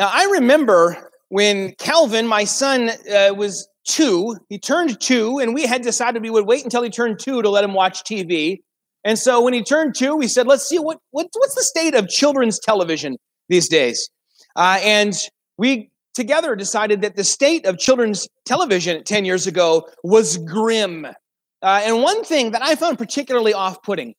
Now, I remember when Calvin, my son, uh, was two, he turned two, and we had decided we would wait until he turned two to let him watch TV. And so when he turned two, we said, let's see what, what what's the state of children's television these days. Uh, and we together decided that the state of children's television 10 years ago was grim. Uh, and one thing that I found particularly off putting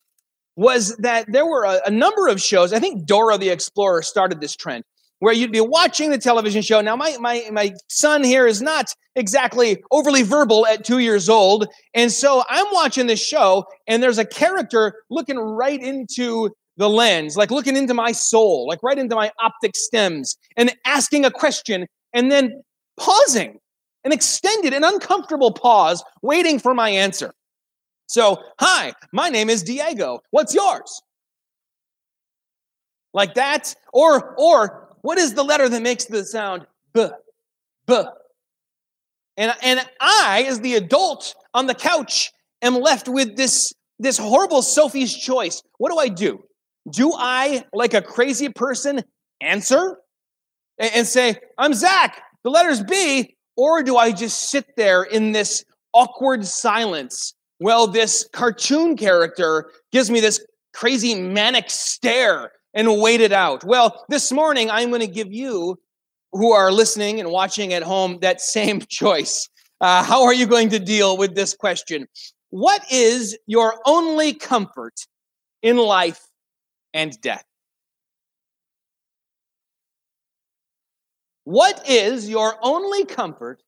was that there were a, a, number of shows. I think Dora the Explorer started this trend where you'd be watching the television show. Now, my, my, my son here is not exactly overly verbal at two years old. And so I'm watching this show, and there's a character looking right into the lens, like looking into my soul, like right into my optic stems, and asking a question, and then pausing, an extended and uncomfortable pause, waiting for my answer. So, hi, my name is Diego. What's yours? Like that? Or, or what is the letter that makes the sound b, b? And, and I, as the adult on the couch, am left with this, this horrible Sophie's choice. What do I do? Do I, like a crazy person, answer and, and say, I'm Zach, the letter's B? Or do I just sit there in this awkward silence? Well, this cartoon character gives me this crazy manic stare and wait it out. Well, this morning, I'm going to give you, who are listening and watching at home, that same choice. Uh, how are you going to deal with this question? What is your only comfort in life and death? What is your only comfort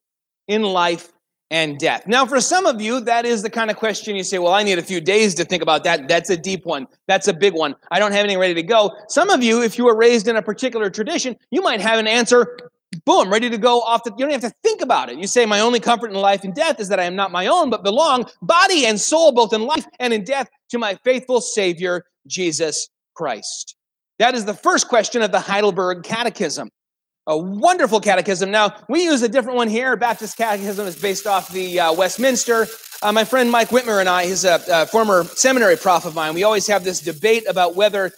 in life and death. Now, for some of you, that is the kind of question you say, Well, I need a few days to think about that. That's a deep one. That's a big one. I don't have anything ready to go. Some of you, if you were raised in a particular tradition, you might have an answer, boom, ready to go off the. You don't have to think about it. You say, My only comfort in life and death is that I am not my own, but belong, body and soul, both in life and in death, to my faithful Savior, Jesus Christ. That is the first question of the Heidelberg Catechism a wonderful catechism. Now, we use a different one here. Baptist Catechism is based off the uh, Westminster. Uh, my friend Mike Wittmer and I, he's a, a, former seminary prof of mine, we always have this debate about whether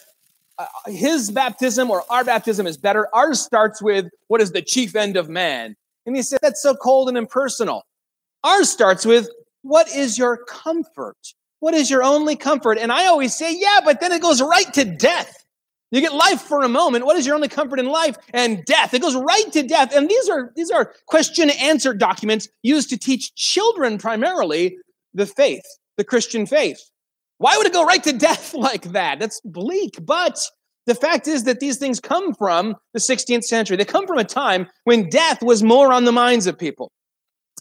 uh, his baptism or our baptism is better. Ours starts with, What is the chief end of man? And he said, That's so cold and impersonal. Ours starts with, What is your comfort? What is your only comfort? And I always say, Yeah, but then it goes right to death. You get life for a moment. What is your only comfort in life? And death. It goes right to death. And these are these are question answer documents used to teach children primarily the faith, the Christian faith. Why would it go right to death like that? That's bleak. But the fact is that these things come from the 16th century. They come from a time when death was more on the minds of people.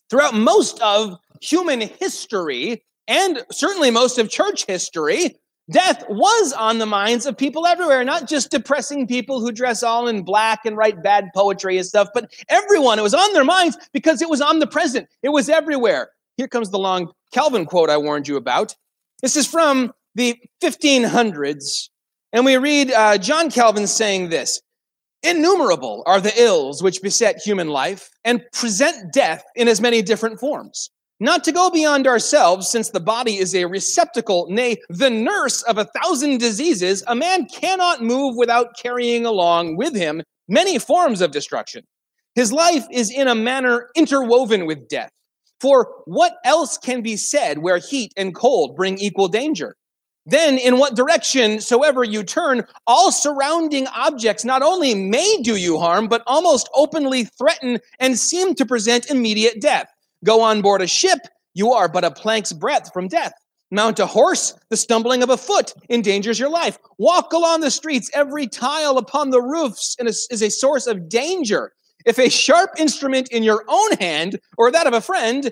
Throughout most of human history, and certainly most of church history, Death was on the minds of people everywhere, not just depressing people who dress all in black and write bad poetry and stuff, but everyone. It was on their minds because it was omnipresent. It was everywhere. Here comes the long Calvin quote I warned you about. This is from the 1500s. And we read uh, John Calvin saying this Innumerable are the ills which beset human life and present death in as many different forms. Not to go beyond ourselves, since the body is a receptacle, nay, the nurse of a thousand diseases, a man cannot move without carrying along with him many forms of destruction. His life is in a manner interwoven with death. For what else can be said where heat and cold bring equal danger? Then, in what direction soever you turn, all surrounding objects not only may do you harm, but almost openly threaten and seem to present immediate death. Go on board a ship, you are but a plank's breadth from death. Mount a horse, the stumbling of a foot endangers your life. Walk along the streets, every tile upon the roofs is a source of danger. If a sharp instrument in your own hand or that of a friend,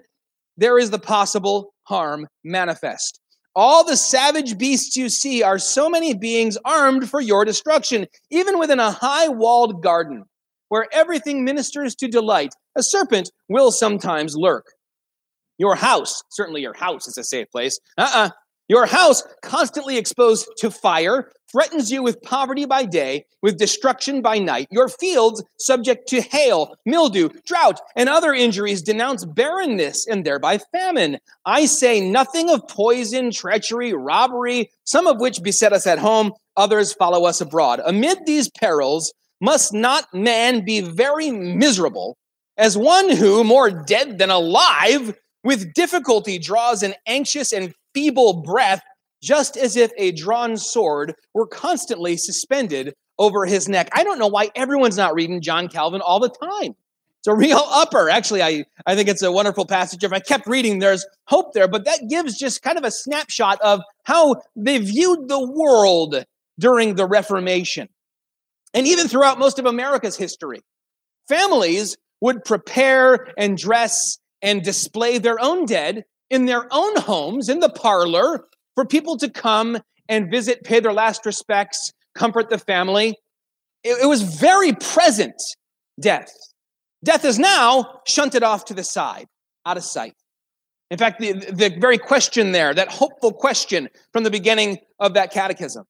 there is the possible harm manifest. All the savage beasts you see are so many beings armed for your destruction, even within a high walled garden where everything ministers to delight, a serpent will sometimes lurk. Your house, certainly your house is a safe place. Uh uh-uh. uh Your house, constantly exposed to fire, threatens you with poverty by day, with destruction by night. Your fields, subject to hail, mildew, drought, and other injuries, denounce barrenness and thereby famine. I say nothing of poison, treachery, robbery, some of which beset us at home, others follow us abroad. Amid these perils, must not man be very miserable as one who, more dead than alive, with difficulty draws an anxious and feeble breath, just as if a drawn sword were constantly suspended over his neck. I don't know why everyone's not reading John Calvin all the time. It's a real upper. Actually, I, I think it's a wonderful passage. If I kept reading, there's hope there, but that gives just kind of a snapshot of how they viewed the world during the Reformation and even throughout most of America's history. Families would prepare and dress and display their own dead in their own homes, in the parlor, for people to come and visit, pay their last respects, comfort the family. It, it was very present, death. Death is now shunted off to the side, out of sight. In fact, the, the very question there, that hopeful question from the beginning of that catechism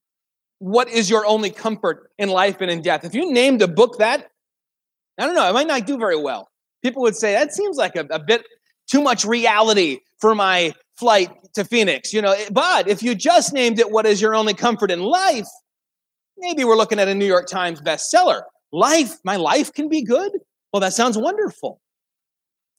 what is your only comfort in life and in death? If you named a book that, I don't know, it might not do very well. People would say, that seems like a, a bit too much reality for my flight to Phoenix, you know. Eh, but if you just named it, What is Your Only Comfort in Life? Maybe we're looking at a New York Times bestseller. Life, my life can be good? Well, that sounds wonderful.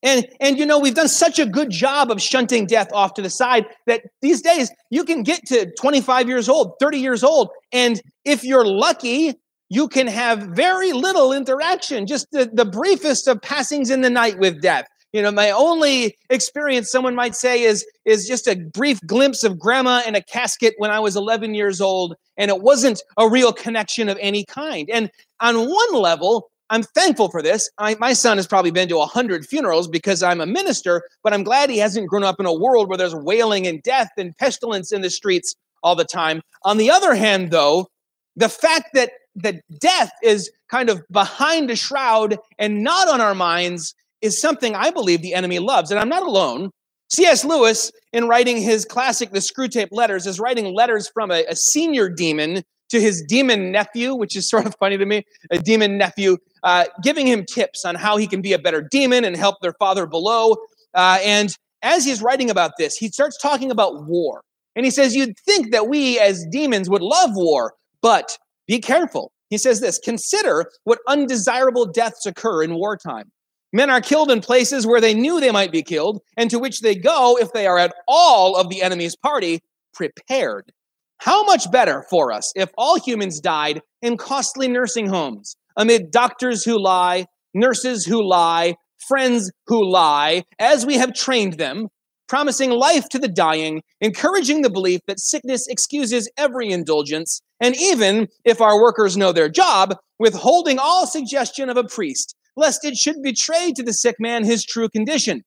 And, and you know, we've done such a good job of shunting death off to the side that these days you can get to 25 years old, 30 years old, and if you're lucky, you can have very little interaction, just the, the briefest of passings in the night with death. You know, my only experience, someone might say, is, is just a brief glimpse of grandma in a casket when I was 11 years old, and it wasn't a real connection of any kind. And on one level, I'm thankful for this. I, my son has probably been to a hundred funerals because I'm a minister, but I'm glad he hasn't grown up in a world where there's wailing and death and pestilence in the streets all the time. On the other hand, though, the fact that that death is kind of behind a shroud and not on our minds is something I believe the enemy loves. And I'm not alone. C.S. Lewis, in writing his classic The Screwtape Letters, is writing letters from a, a senior demon to his demon nephew, which is sort of funny to me, a demon nephew, uh, giving him tips on how he can be a better demon and help their father below. Uh, and as he's writing about this, he starts talking about war. And he says, You'd think that we as demons would love war, but be careful. He says this consider what undesirable deaths occur in wartime. Men are killed in places where they knew they might be killed, and to which they go if they are at all of the enemy's party prepared. How much better for us if all humans died in costly nursing homes, amid doctors who lie, nurses who lie, friends who lie, as we have trained them, promising life to the dying, encouraging the belief that sickness excuses every indulgence, and even, if our workers know their job, withholding all suggestion of a priest, lest it should betray to the sick man his true condition.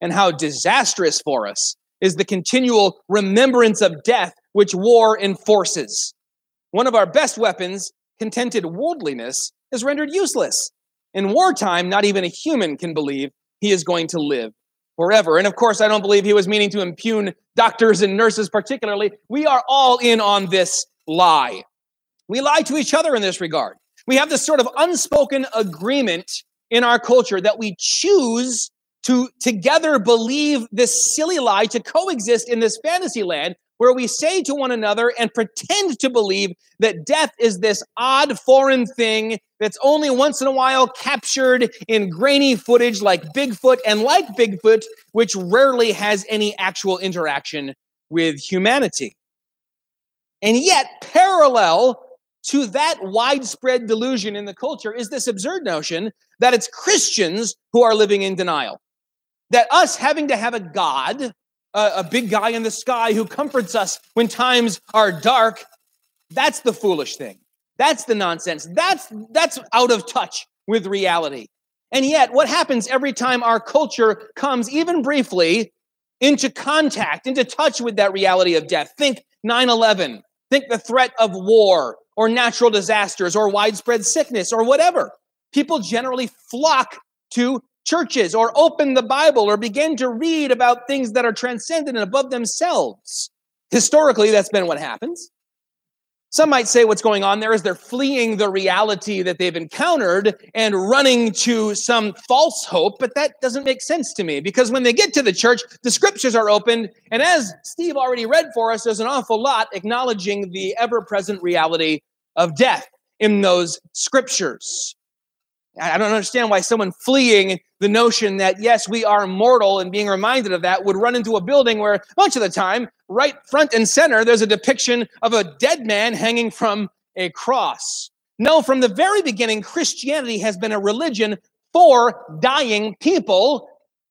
And how disastrous for us is the continual remembrance of death which war enforces. One of our best weapons, contented worldliness, is rendered useless. In wartime, not even a human can believe he is going to live forever. And of course, I don't believe he was meaning to impugn doctors and nurses particularly. We are all in on this lie. We lie to each other in this regard. We have this sort of unspoken agreement in our culture that we choose to together believe this silly lie to coexist in this fantasy land where we say to one another and pretend to believe that death is this odd foreign thing that's only once in a while captured in grainy footage like Bigfoot and like Bigfoot, which rarely has any actual interaction with humanity. And yet, parallel to that widespread delusion in the culture is this absurd notion that it's Christians who are living in denial. That us having to have a God a, a big guy in the sky who comforts us when times are dark. That's the foolish thing. That's the nonsense. That's that's out of touch with reality. And yet, what happens every time our culture comes, even briefly, into contact, into touch with that reality of death? Think 9 11, think the threat of war or natural disasters or widespread sickness or whatever. People generally flock to churches or open the Bible or begin to read about things that are transcendent and above themselves. Historically, that's been what happens. Some might say what's going on there is they're fleeing the reality that they've encountered and running to some false hope, but that doesn't make sense to me because when they get to the church, the scriptures are opened. And as Steve already read for us, there's an awful lot acknowledging the ever present reality of death. in those scriptures. I don't understand why someone fleeing the notion that, yes, we are mortal and being reminded of that would run into a building where, much of the time, right front and center, there's a depiction of a dead man hanging from a cross. No, from the very beginning, Christianity has been a religion for dying people,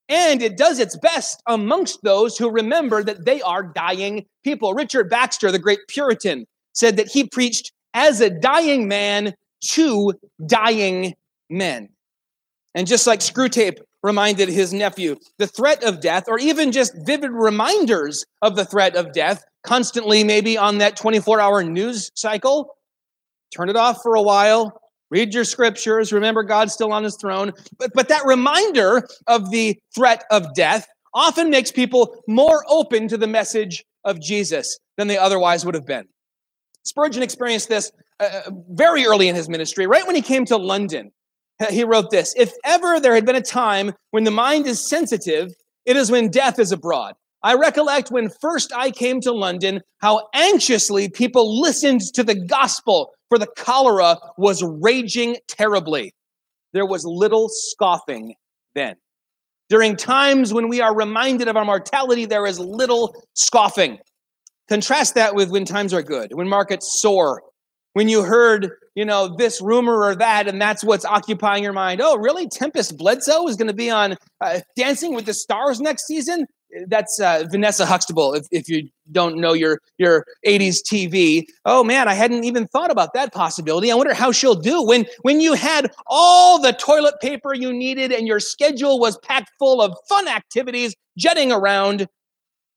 and it does its best amongst those who remember that they are dying people. Richard Baxter, the great Puritan, said that he preached as a dying man to dying men. And just like Screwtape reminded his nephew, the threat of death, or even just vivid reminders of the threat of death, constantly maybe on that 24 hour news cycle, turn it off for a while, read your scriptures, remember God's still on his throne. But, but that reminder of the threat of death often makes people more open to the message of Jesus than they otherwise would have been. Spurgeon experienced this uh, very early in his ministry, right when he came to London. He wrote this If ever there had been a time when the mind is sensitive, it is when death is abroad. I recollect when first I came to London, how anxiously people listened to the gospel, for the cholera was raging terribly. There was little scoffing then. During times when we are reminded of our mortality, there is little scoffing. Contrast that with when times are good, when markets soar, when you heard, you know, this rumor or that, and that's what's occupying your mind. Oh, really? Tempest Bledsoe is going to be on uh, Dancing with the Stars next season? That's uh, Vanessa Huxtable. If, if you don't know your your 80s TV, oh man, I hadn't even thought about that possibility. I wonder how she'll do when when you had all the toilet paper you needed and your schedule was packed full of fun activities jetting around.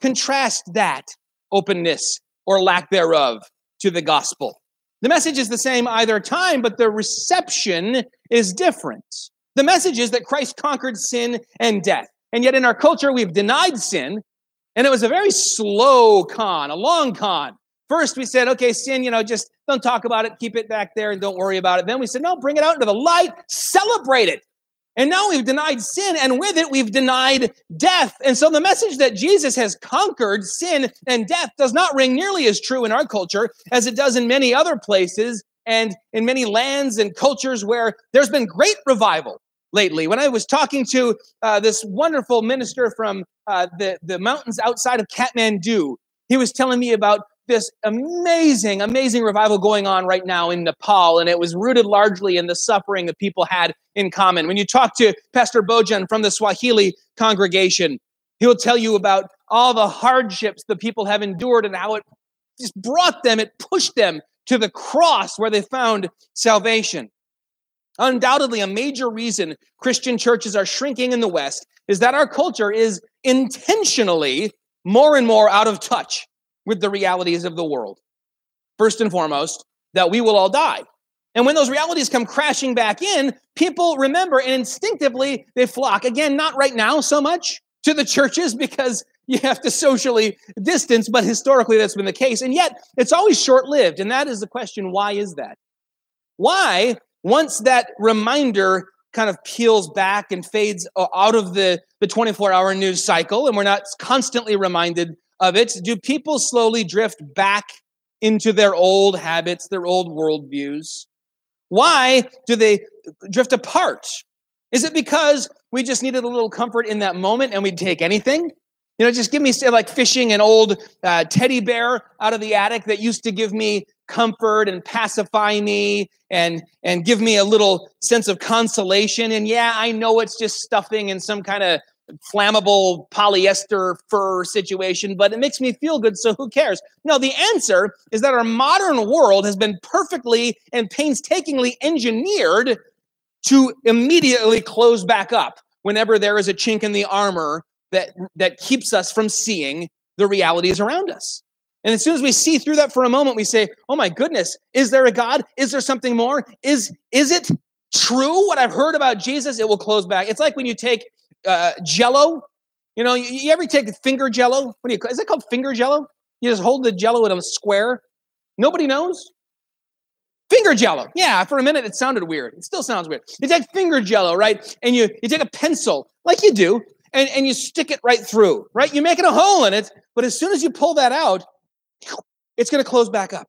Contrast that openness or lack thereof to the gospel. The message is the same either time, but the reception is different. The message is that Christ conquered sin and death. And yet in our culture, we've denied sin. And it was a very slow con, a long con. First, we said, okay, sin, you know, just don't talk about it, keep it back there, and don't worry about it. Then we said, no, bring it out into the light, celebrate it. And now we've denied sin, and with it, we've denied death. And so the message that Jesus has conquered sin and death does not ring nearly as true in our culture as it does in many other places and in many lands and cultures where there's been great revival lately. When I was talking to uh, this wonderful minister from uh, the, the mountains outside of Kathmandu, he was telling me about this amazing, amazing revival going on right now in Nepal, and it was rooted largely in the suffering that people had in common. When you talk to Pastor Bojan from the Swahili congregation, he will tell you about all the hardships the people have endured and how it just brought them, it pushed them to the cross where they found salvation. Undoubtedly, a major reason Christian churches are shrinking in the West is that our culture is intentionally more and more out of touch with the realities of the world. First and foremost, that we will all die. And when those realities come crashing back in, people remember and instinctively they flock. Again, not right now so much to the churches because you have to socially distance, but historically that's been the case. And yet it's always short lived. And that is the question why is that? Why, once that reminder kind of peels back and fades out of the, the 24 hour news cycle, and we're not constantly reminded of it, do people slowly drift back into their old habits, their old worldviews? Why do they drift apart? Is it because we just needed a little comfort in that moment and we'd take anything? You know, just give me like fishing an old uh, teddy bear out of the attic that used to give me comfort and pacify me and and give me a little sense of consolation. And yeah, I know it's just stuffing and some kind of flammable polyester fur situation, but it makes me feel good, so who cares? No, the answer is that our modern world has been perfectly and painstakingly engineered to immediately close back up whenever there is a chink in the armor that, that keeps us from seeing the realities around us. And as soon as we see through that for a moment, we say, "Oh my goodness, is there a God? Is there something more? Is is it true what I've heard about Jesus?" It will close back. It's like when you take uh, Jello. You know, you, you ever take finger Jello? What do you? Call is it called finger Jello? You just hold the Jello in a square. Nobody knows. Finger Jello. Yeah, for a minute it sounded weird. It still sounds weird. You take finger Jello, right? And you you take a pencil, like you do, and, and you stick it right through, right? You're making a hole in it, but as soon as you pull that out, it's going to close back up.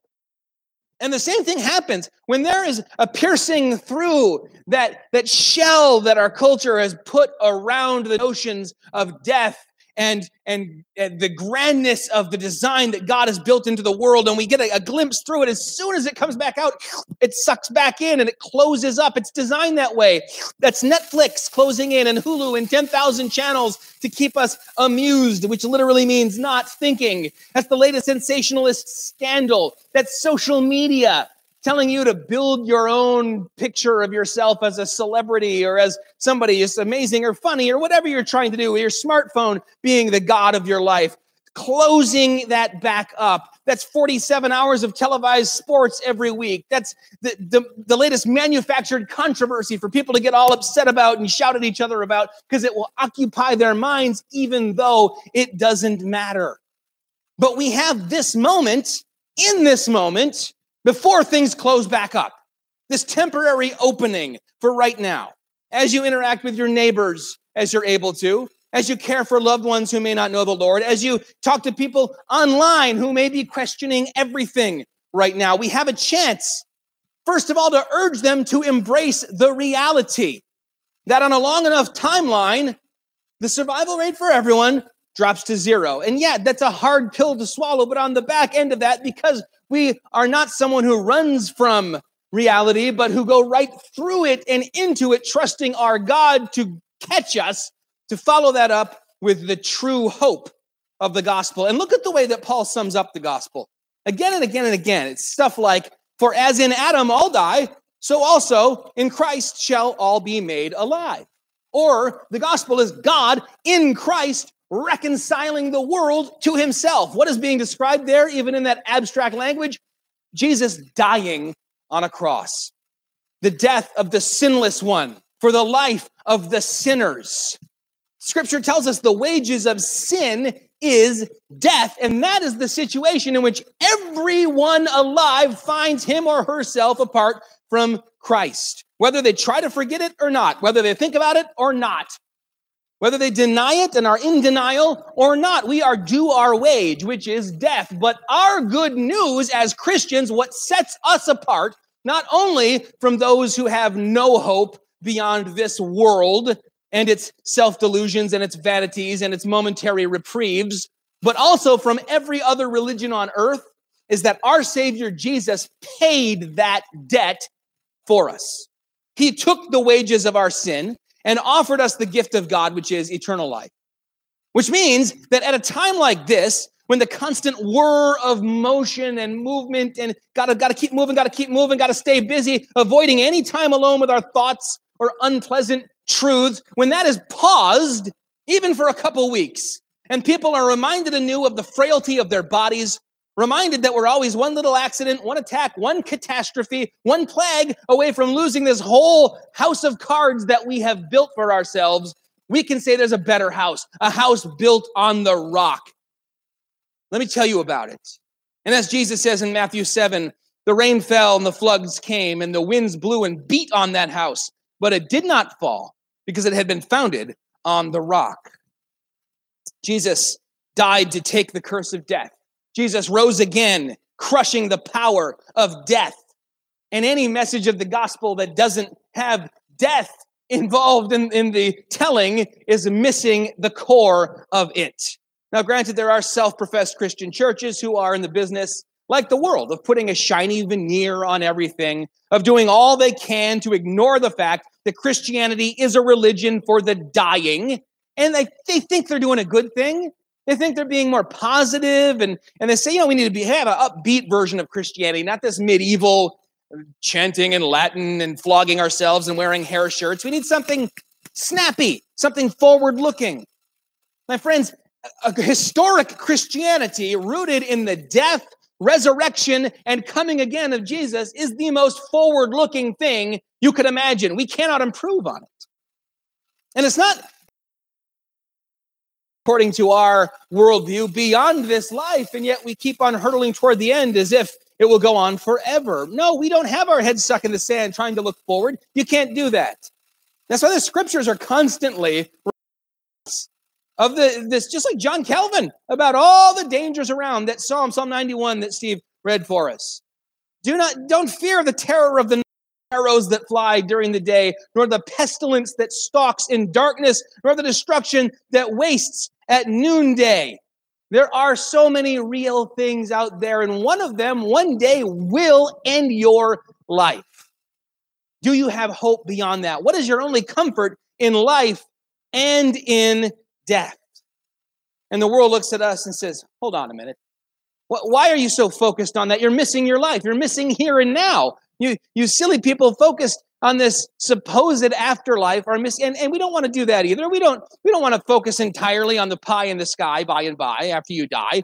And the same thing happens when there is a piercing through that, that shell that our culture has put around the notions of death and, and, and, the grandness of the design that God has built into the world. And we get a, a glimpse through it. As soon as it comes back out, it sucks back in and it closes up. It's designed that way. That's Netflix closing in and Hulu and 10,000 channels to keep us amused, which literally means not thinking. That's the latest sensationalist scandal. That's social media telling you to build your own picture of yourself as a celebrity or as somebody is amazing or funny or whatever you're trying to do, with your smartphone being the God of your life. Closing that back up. That's 47 hours of televised sports every week. That's the, the, the latest manufactured controversy for people to get all upset about and shout at each other about because it will occupy their minds, even though it doesn't matter. But we have this moment, in this moment, before things close back up. This temporary opening for right now. As you interact with your neighbors as you're able to, as you care for loved ones who may not know the Lord, as you talk to people online who may be questioning everything right now, we have a chance, first of all, to urge them to embrace the reality that on a long enough timeline, the survival rate for everyone drops to zero. And yeah, that's a hard pill to swallow, but on the back end of that, because we are not someone who runs from reality, but who go right through it and into it, trusting our God to catch us, to follow that up with the true hope of the gospel. And look at the way that Paul sums up the gospel again and again and again. It's stuff like, For as in Adam all die, so also in Christ shall all be made alive. Or the gospel is God in Christ reconciling the world to himself. What is being described there, even in that abstract language? Jesus dying on a cross, the death of the sinless one for the life of the sinners. Scripture tells us the wages of sin is death, and that is the situation in which everyone alive finds him or herself apart from Christ. Whether they try to forget it or not, whether they think about it or not, whether they deny it and are in denial or not, we are due our wage, which is death. But our good news as Christians, what sets us apart, not only from those who have no hope beyond this world and its self delusions and its vanities and its momentary reprieves, but also from every other religion on earth, is that our Savior Jesus paid that debt for us. He took the wages of our sin and offered us the gift of God, which is eternal life. Which means that at a time like this, when the constant whir of motion and movement and gotta gotta keep moving, gotta keep moving, gotta stay busy, avoiding any time alone with our thoughts or unpleasant truths, when that is paused, even for a couple weeks, and people are reminded anew of the frailty of their bodies, reminded that we're always one little accident, one attack, one catastrophe, one plague away from losing this whole house of cards that we have built for ourselves, we can say there's a better house, a house built on the rock. Let me tell you about it. And as Jesus says in Matthew 7, the rain fell and the floods came and the winds blew and beat on that house, but it did not fall because it had been founded on the rock. Jesus died to take the curse of death. Jesus rose again, crushing the power of death. And any message of the gospel that doesn't have death involved in, in the telling is missing the core of it. Now, granted, there are self professed Christian churches who are in the business, like the world, of putting a shiny veneer on everything, of doing all they can to ignore the fact that Christianity is a religion for the dying. And they, they think they're doing a good thing. They think they're being more positive and, and they say, you know, we need to be, have an upbeat version of Christianity, not this medieval chanting in Latin and flogging ourselves and wearing hair shirts. We need something snappy, something forward looking. My friends, a historic Christianity rooted in the death, resurrection, and coming again of Jesus is the most forward looking thing you could imagine. We cannot improve on it. And it's not according to our worldview, beyond this life, and yet we keep on hurtling toward the end as if it will go on forever. No, we don't have our heads stuck in the sand trying to look forward. You can't do that. That's why the scriptures are constantly of the this just like John Calvin about all the dangers around that Psalm Psalm 91 that Steve read for us. Do not, don't fear the terror of the arrows that fly during the day, nor the pestilence that stalks in darkness, nor the destruction that wastes at noonday. There are so many real things out there, and one of them one day will end your life. Do you have hope beyond that? What is your only comfort in life and in death? And the world looks at us and says, Hold on a minute. Why are you so focused on that? You're missing your life. You're missing here and now. You, you silly people focused on this supposed afterlife are missing, and, and we don't want to do that either. We don't, we don't want to focus entirely on the pie in the sky by and by after you die.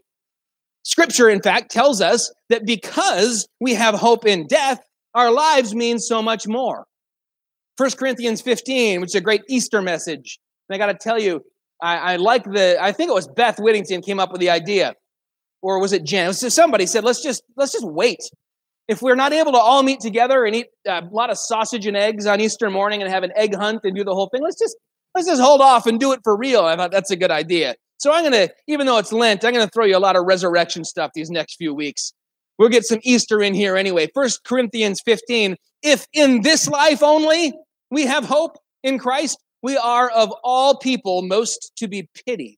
Scripture, in fact, tells us that because we have hope in death, our lives mean so much more. 1 Corinthians 15, which is a great Easter message. And I got to tell you, I, I, like the, I think it was Beth Whittington came up with the idea. Or was it Jen? Somebody said, let's just, let's just wait. If we're not able to all meet together and eat uh, a lot of sausage and eggs on Easter morning and have an egg hunt and do the whole thing, let's just, let's just hold off and do it for real. I thought that's a good idea. So I'm to, even though it's Lent, I'm to throw you a lot of resurrection stuff these next few weeks. We'll get some Easter in here anyway. First Corinthians 15. If in this life only we have hope in Christ, we are of all people most to be pitied.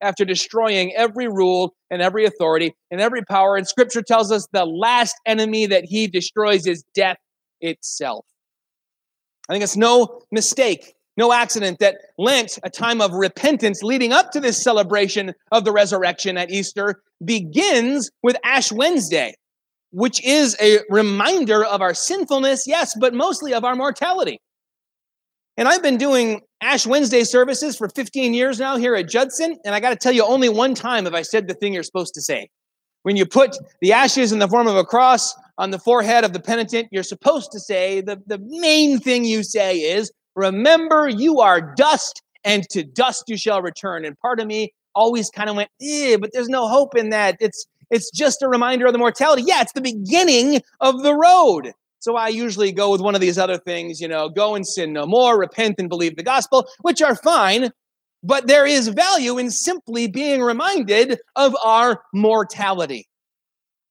after destroying every rule and every authority and every power. And scripture tells us the last enemy that he destroys is death itself. I think it's no mistake, no accident that Lent, a time of repentance leading up to this celebration of the resurrection at Easter, begins with Ash Wednesday which is a reminder of our sinfulness, yes, but mostly of our mortality. And I've been doing Ash Wednesday services for 15 years now here at Judson, and I got to tell you, only one time have I said the thing you're supposed to say. When you put the ashes in the form of a cross on the forehead of the penitent, you're supposed to say the, the main thing you say is, Remember, you are dust, and to dust you shall return. And part of me always kind of went, eh, but there's no hope in that. It's it's just a reminder of the mortality. Yeah, it's the beginning of the road. So I usually go with one of these other things, you know, go and sin no more, repent and believe the gospel, which are fine. But there is value in simply being reminded of our mortality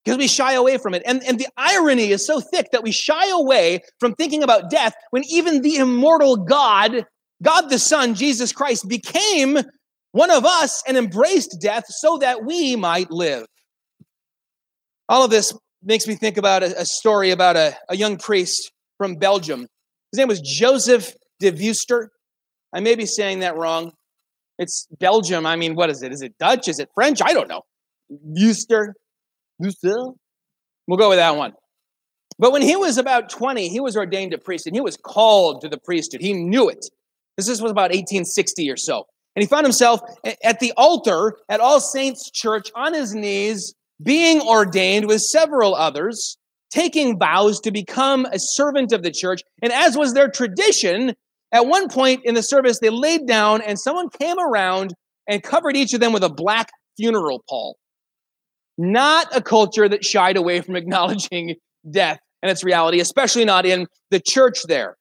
because we shy away from it. And, and the irony is so thick that we shy away from thinking about death when even the immortal God, God the Son, Jesus Christ, became one of us and embraced death so that we might live. All of this makes me think about a, a story about a, a, young priest from Belgium. His name was Joseph de Veuster. I may be saying that wrong. It's Belgium. I mean, what is it? Is it Dutch? Is it French? I don't know. Veuster. Veuster. We'll go with that one. But when he was about 20, he was ordained a priest and he was called to the priesthood. He knew it. This was about 1860 or so. And he found himself at the altar at All Saints Church on his knees being ordained with several others, taking vows to become a servant of the church. And as was their tradition, at one point in the service, they laid down and someone came around and covered each of them with a black funeral pall. Not a culture that shied away from acknowledging death and its reality, especially not in the church there.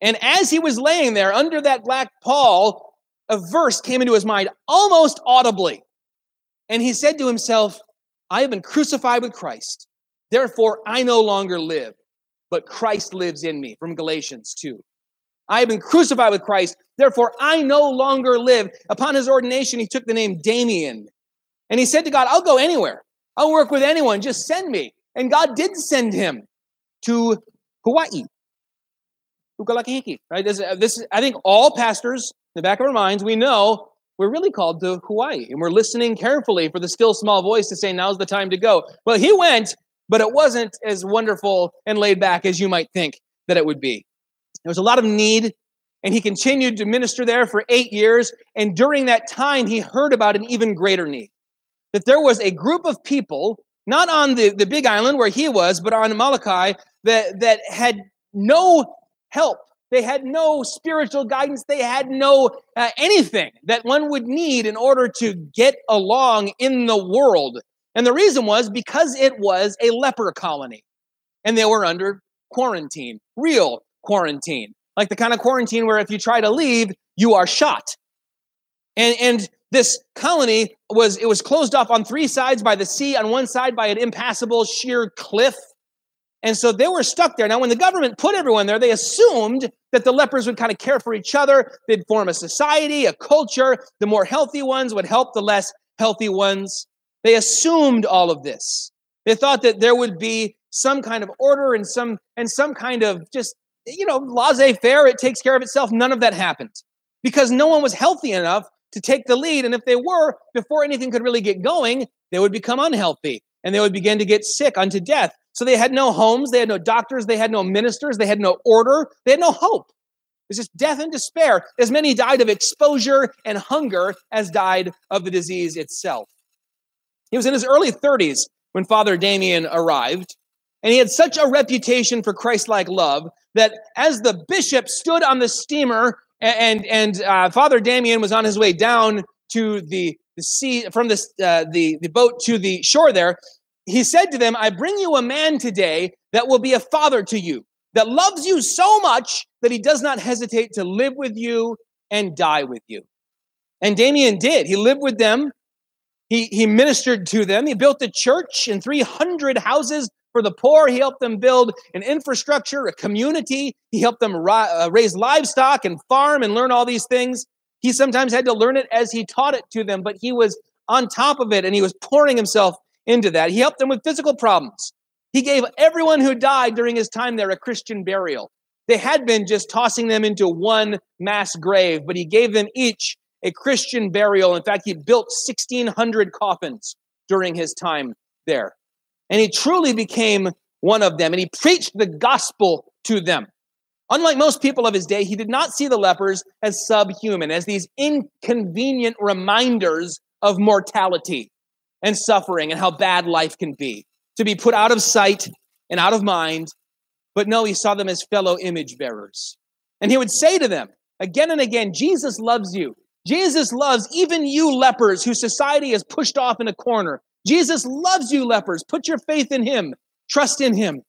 And as he was laying there under that black pall, a verse came into his mind almost audibly. And he said to himself, I have been crucified with Christ. Therefore, I no longer live, but Christ lives in me, from Galatians 2. I have been crucified with Christ. Therefore, I no longer live. Upon his ordination, he took the name Damien. And he said to God, I'll go anywhere. I'll work with anyone. Just send me. And God did send him to Hawaii. Right? This, this, I think all pastors, in the back of our minds, we know we're really called to Hawaii and we're listening carefully for the still small voice to say, now's the time to go. Well, he went, but it wasn't as wonderful and laid back as you might think that it would be. There was a lot of need, and he continued to minister there for eight years. And during that time, he heard about an even greater need that there was a group of people, not on the, the big island where he was, but on Molokai, that, that had no help They had no spiritual guidance. They had no uh, anything that one would need in order to get along in the world. And the reason was because it was a leper colony and they were under quarantine, real quarantine, like the kind of quarantine where if you try to leave, you are shot. And, and this colony was it was closed off on three sides by the sea on one side by an impassable sheer cliff and so they were stuck there. Now when the government put everyone there they assumed that the lepers would kind of care for each other they'd form a society a culture. The more healthy ones would help the less healthy ones. They assumed all of this. They thought that there would be some kind of order and some and some kind of just you know laissez-faire it takes care of itself. None of that happened because no one was healthy enough to take the lead. And if they were, before anything could really get going, they would become unhealthy and they would begin to get sick unto death. So they had no homes, they had no doctors, they had no ministers, they had no order, they had no hope. It was just death and despair. As many died of exposure and hunger as died of the disease itself. He was in his early 30s when Father Damien arrived, and he had such a reputation for Christ like love that as the bishop stood on the steamer and and uh, Father Damien was on his way down to the, the sea from uh, the the boat to the shore there. He said to them, "I bring you a man today that will be a father to you, that loves you so much that he does not hesitate to live with you and die with you." And Damien did. He lived with them. He, he ministered to them. He built a church and 300 houses for the poor. He helped them build an infrastructure, a community. He helped them uh, raise livestock and farm and learn all these things. He sometimes had to learn it as he taught it to them, but he was on top of it and he was pouring himself into that. He helped them with physical problems. He gave everyone who died during his time there a Christian burial. They had been just tossing them into one mass grave, but he gave them each a Christian burial. In fact, he built 1,600 coffins during his time there. And he truly became one of them, and he preached the gospel to them. Unlike most people of his day, he did not see the lepers as subhuman, as these inconvenient reminders of mortality and suffering and how bad life can be, to be put out of sight and out of mind. But no, he saw them as fellow image bearers. And he would say to them again and again, Jesus loves you. Jesus loves even you lepers who society has pushed off in a corner. Jesus loves you, lepers. Put your faith in him, trust in him.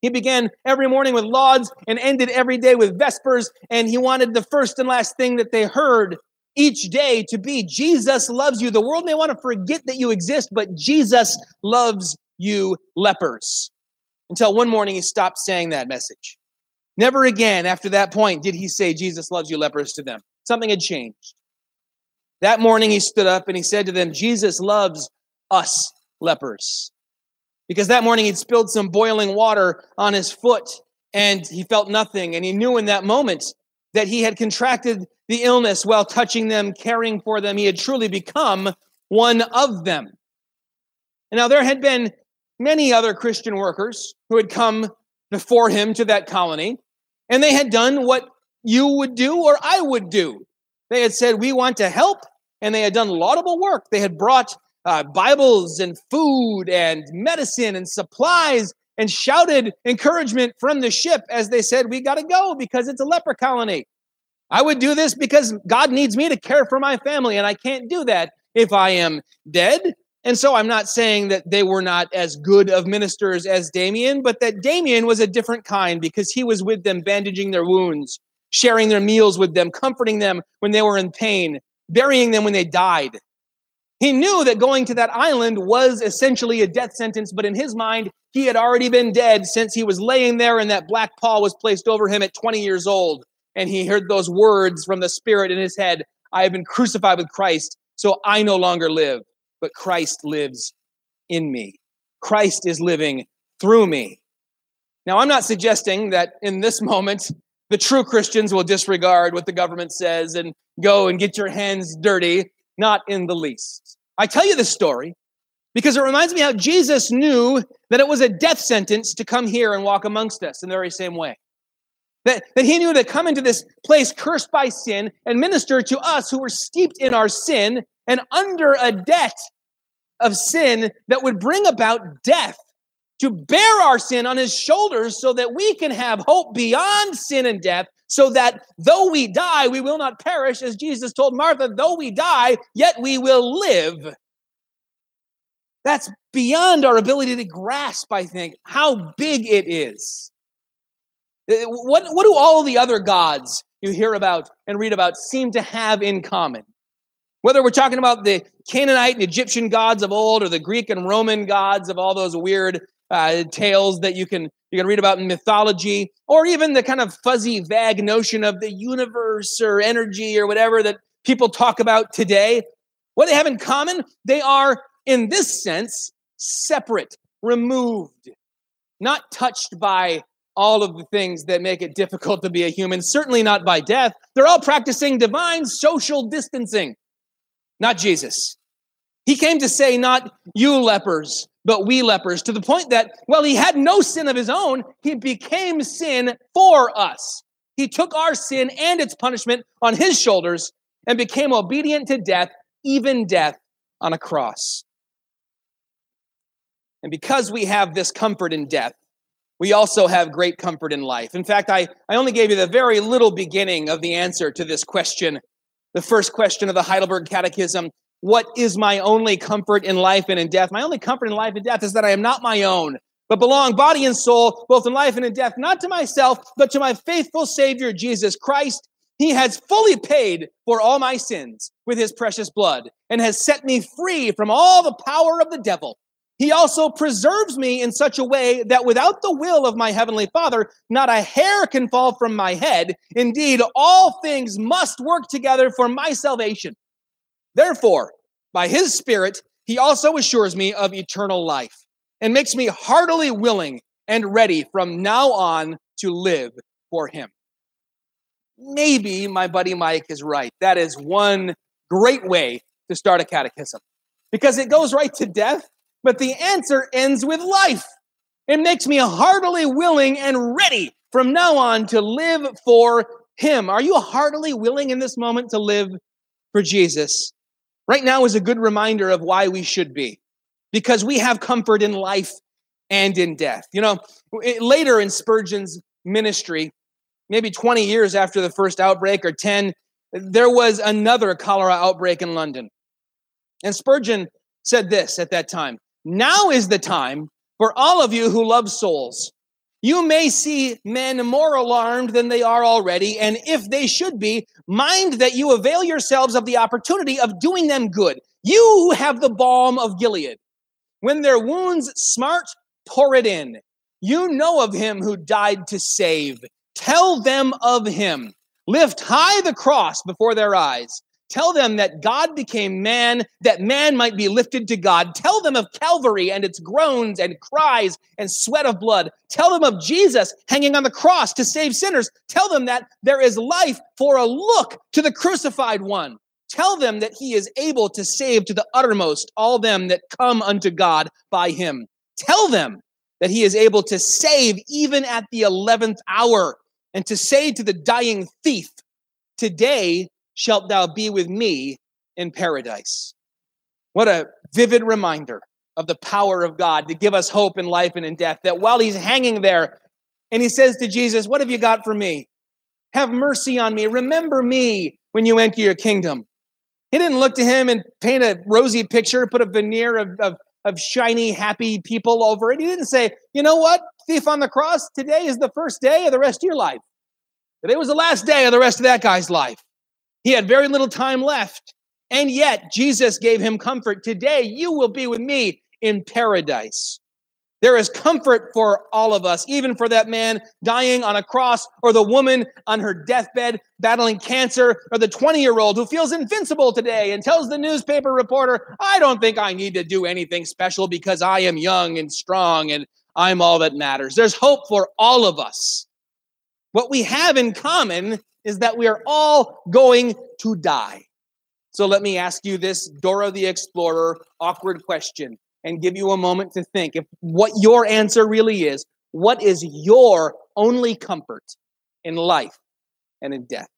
He began every morning with lauds and ended every day with vespers, and he wanted the first and last thing that they heard each day to be Jesus loves you. The world may want to forget that you exist, but Jesus loves you, lepers. Until one morning he stopped saying that message. Never again after that point did he say, Jesus loves you, lepers, to them. Something had changed. That morning he stood up and he said to them, Jesus loves us lepers. Because that morning he'd spilled some boiling water on his foot and he felt nothing. And he knew in that moment that he had contracted the illness while touching them, caring for them. He had truly become one of them. And now there had been many other Christian workers who had come before him to that colony, and they had done what you would do or I would do. They had said, We want to help, and they had done laudable work. They had brought uh, Bibles and food and medicine and supplies and shouted encouragement from the ship as they said, We got to go because it's a leper colony. I would do this because God needs me to care for my family, and I can't do that if I am dead. And so I'm not saying that they were not as good of ministers as Damien, but that Damien was a different kind because he was with them, bandaging their wounds, sharing their meals with them, comforting them when they were in pain, burying them when they died. He knew that going to that island was essentially a death sentence, but in his mind, he had already been dead since he was laying there and that black pall was placed over him at 20 years old. And he heard those words from the Spirit in his head I have been crucified with Christ, so I no longer live, but Christ lives in me. Christ is living through me. Now, I'm not suggesting that in this moment, the true Christians will disregard what the government says and go and get your hands dirty not in the least. I tell you this story because it reminds me how Jesus knew that it was a death sentence to come here and walk amongst us in the very same way. That, that he knew to come into this place cursed by sin and minister to us who were steeped in our sin and under a debt of sin that would bring about death. to bear our sin on his shoulders so that we can have hope beyond sin and death, so that though we die, we will not perish, as Jesus told Martha, though we die, yet we will live. That's beyond our ability to grasp, I think, how big it is. Uh, what, what do all the other gods you hear about and read about seem to have in common? Whether we're talking about the Canaanite and Egyptian gods of old or the Greek and Roman gods of all those weird uh, tales that you can you can read about in mythology, or even the kind of fuzzy, vague notion of the universe or energy or whatever that people talk about today. What they have in common, they are, in this sense, separate, removed, not touched by all of the things that make it difficult to be a human, certainly not by death. They're all practicing divine social distancing, not Jesus. He came to say, not you lepers, but we lepers, to the point that, well, he had no sin of his own. He became sin for us. He took our sin and its punishment on his shoulders and became obedient to death, even death on a cross. And because we have this comfort in death, we also have great comfort in life. In fact, I, I only gave you the very little beginning of the answer to this question, the first question of the Heidelberg Catechism. What is my only comfort in life and in death? My only comfort in life and death is that I am not my own, but belong body and soul, both in life and in death, not to myself, but to my faithful Savior, Jesus Christ. He has fully paid for all my sins with his precious blood and has set me free from all the power of the devil. He also preserves me in such a way that without the will of my heavenly Father, not a hair can fall from my head. Indeed, all things must work together for my salvation. Therefore, by his Spirit, he also assures me of eternal life and makes me heartily willing and ready from now on to live for him. Maybe my buddy Mike is right. That is one great way to start a catechism because it goes right to death but the answer ends with life. It makes me heartily willing and ready from now on to live for Him. Are you heartily willing in this moment to live for Jesus? Right now is a good reminder of why we should be, because we have comfort in life and in death. You know, later in Spurgeon's ministry, maybe 20 years after the first outbreak or 10, there was another cholera outbreak in London. And Spurgeon said this at that time now is the time for all of you who love souls. You may see men more alarmed than they are already, and if they should be, mind that you avail yourselves of the opportunity of doing them good. You have the balm of Gilead. When their wounds smart, pour it in. You know of him who died to save. Tell them of him. Lift high the cross before their eyes. Tell them that God became man, that man might be lifted to God. Tell them of Calvary and its groans and cries and sweat of blood. Tell them of Jesus hanging on the cross to save sinners. Tell them that there is life for a look to the crucified one. Tell them that he is able to save to the uttermost all them that come unto God by him. Tell them that he is able to save even at the 11th hour and to say to the dying thief, Today shalt thou be with me in paradise. What a vivid reminder of the power of God to give us hope in life and in death. That while he's hanging there and he says to Jesus, What have you got for me? Have mercy on me. Remember me when you enter your kingdom. He didn't look to him and paint a rosy picture, put a veneer of, of, of shiny, happy people over it. He didn't say, You know what, thief on the cross, today is the first day of the rest of your life. Today was the last day of the rest of that guy's life. He had very little time left. And yet, Jesus gave him comfort. Today, you will be with me in paradise. There is comfort for all of us, even for that man dying on a cross, or the woman on her deathbed battling cancer, or the 20 year old who feels invincible today and tells the newspaper reporter, I don't think I need to do anything special because I am young and strong and I'm all that matters. There's hope for all of us. What we have in common is that we are all going to die. So let me ask you this Dora the Explorer awkward question and give you a moment to think if what your answer really is. What is your only comfort in life and in death?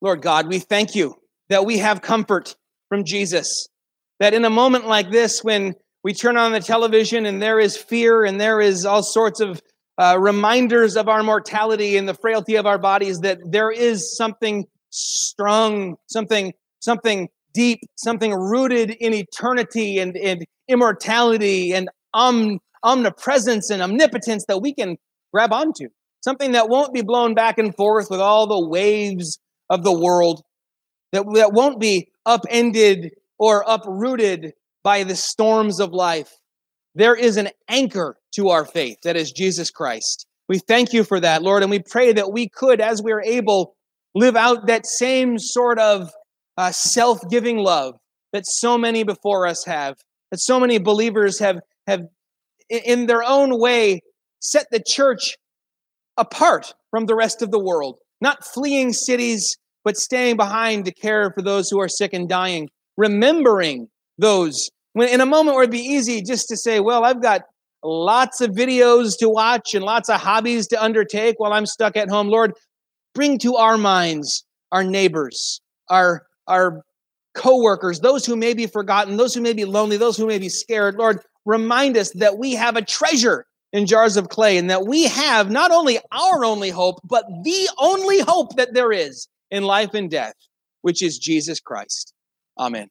Lord God, we thank you that we have comfort from Jesus. That in a moment like this, when we turn on the television and there is fear and there is all sorts of uh, reminders of our mortality and the frailty of our bodies, that there is something strong, something, something deep, something rooted in eternity and, and immortality and om, omnipresence and omnipotence that we can grab onto. Something that won't be blown back and forth with all the waves of the world, that, that won't be upended or uprooted by the storms of life. There is an anchor to our faith that is Jesus Christ. We thank you for that, Lord, and we pray that we could, as we are able, live out that same sort of uh, self giving love that so many before us have, that so many believers have, have, in their own way, set the church apart from the rest of the world, not fleeing cities, but staying behind to care for those who are sick and dying, remembering those. When in a moment where it'd be easy just to say, well, I've got lots of videos to watch and lots of hobbies to undertake while I'm stuck at home. Lord, bring to our minds our neighbors, our our co-workers, those who may be forgotten, those who may be lonely, those who may be scared. Lord, remind us that we have a treasure in jars of clay and that we have not only our only hope, but the only hope that there is in life and death, which is Jesus Christ. Amen.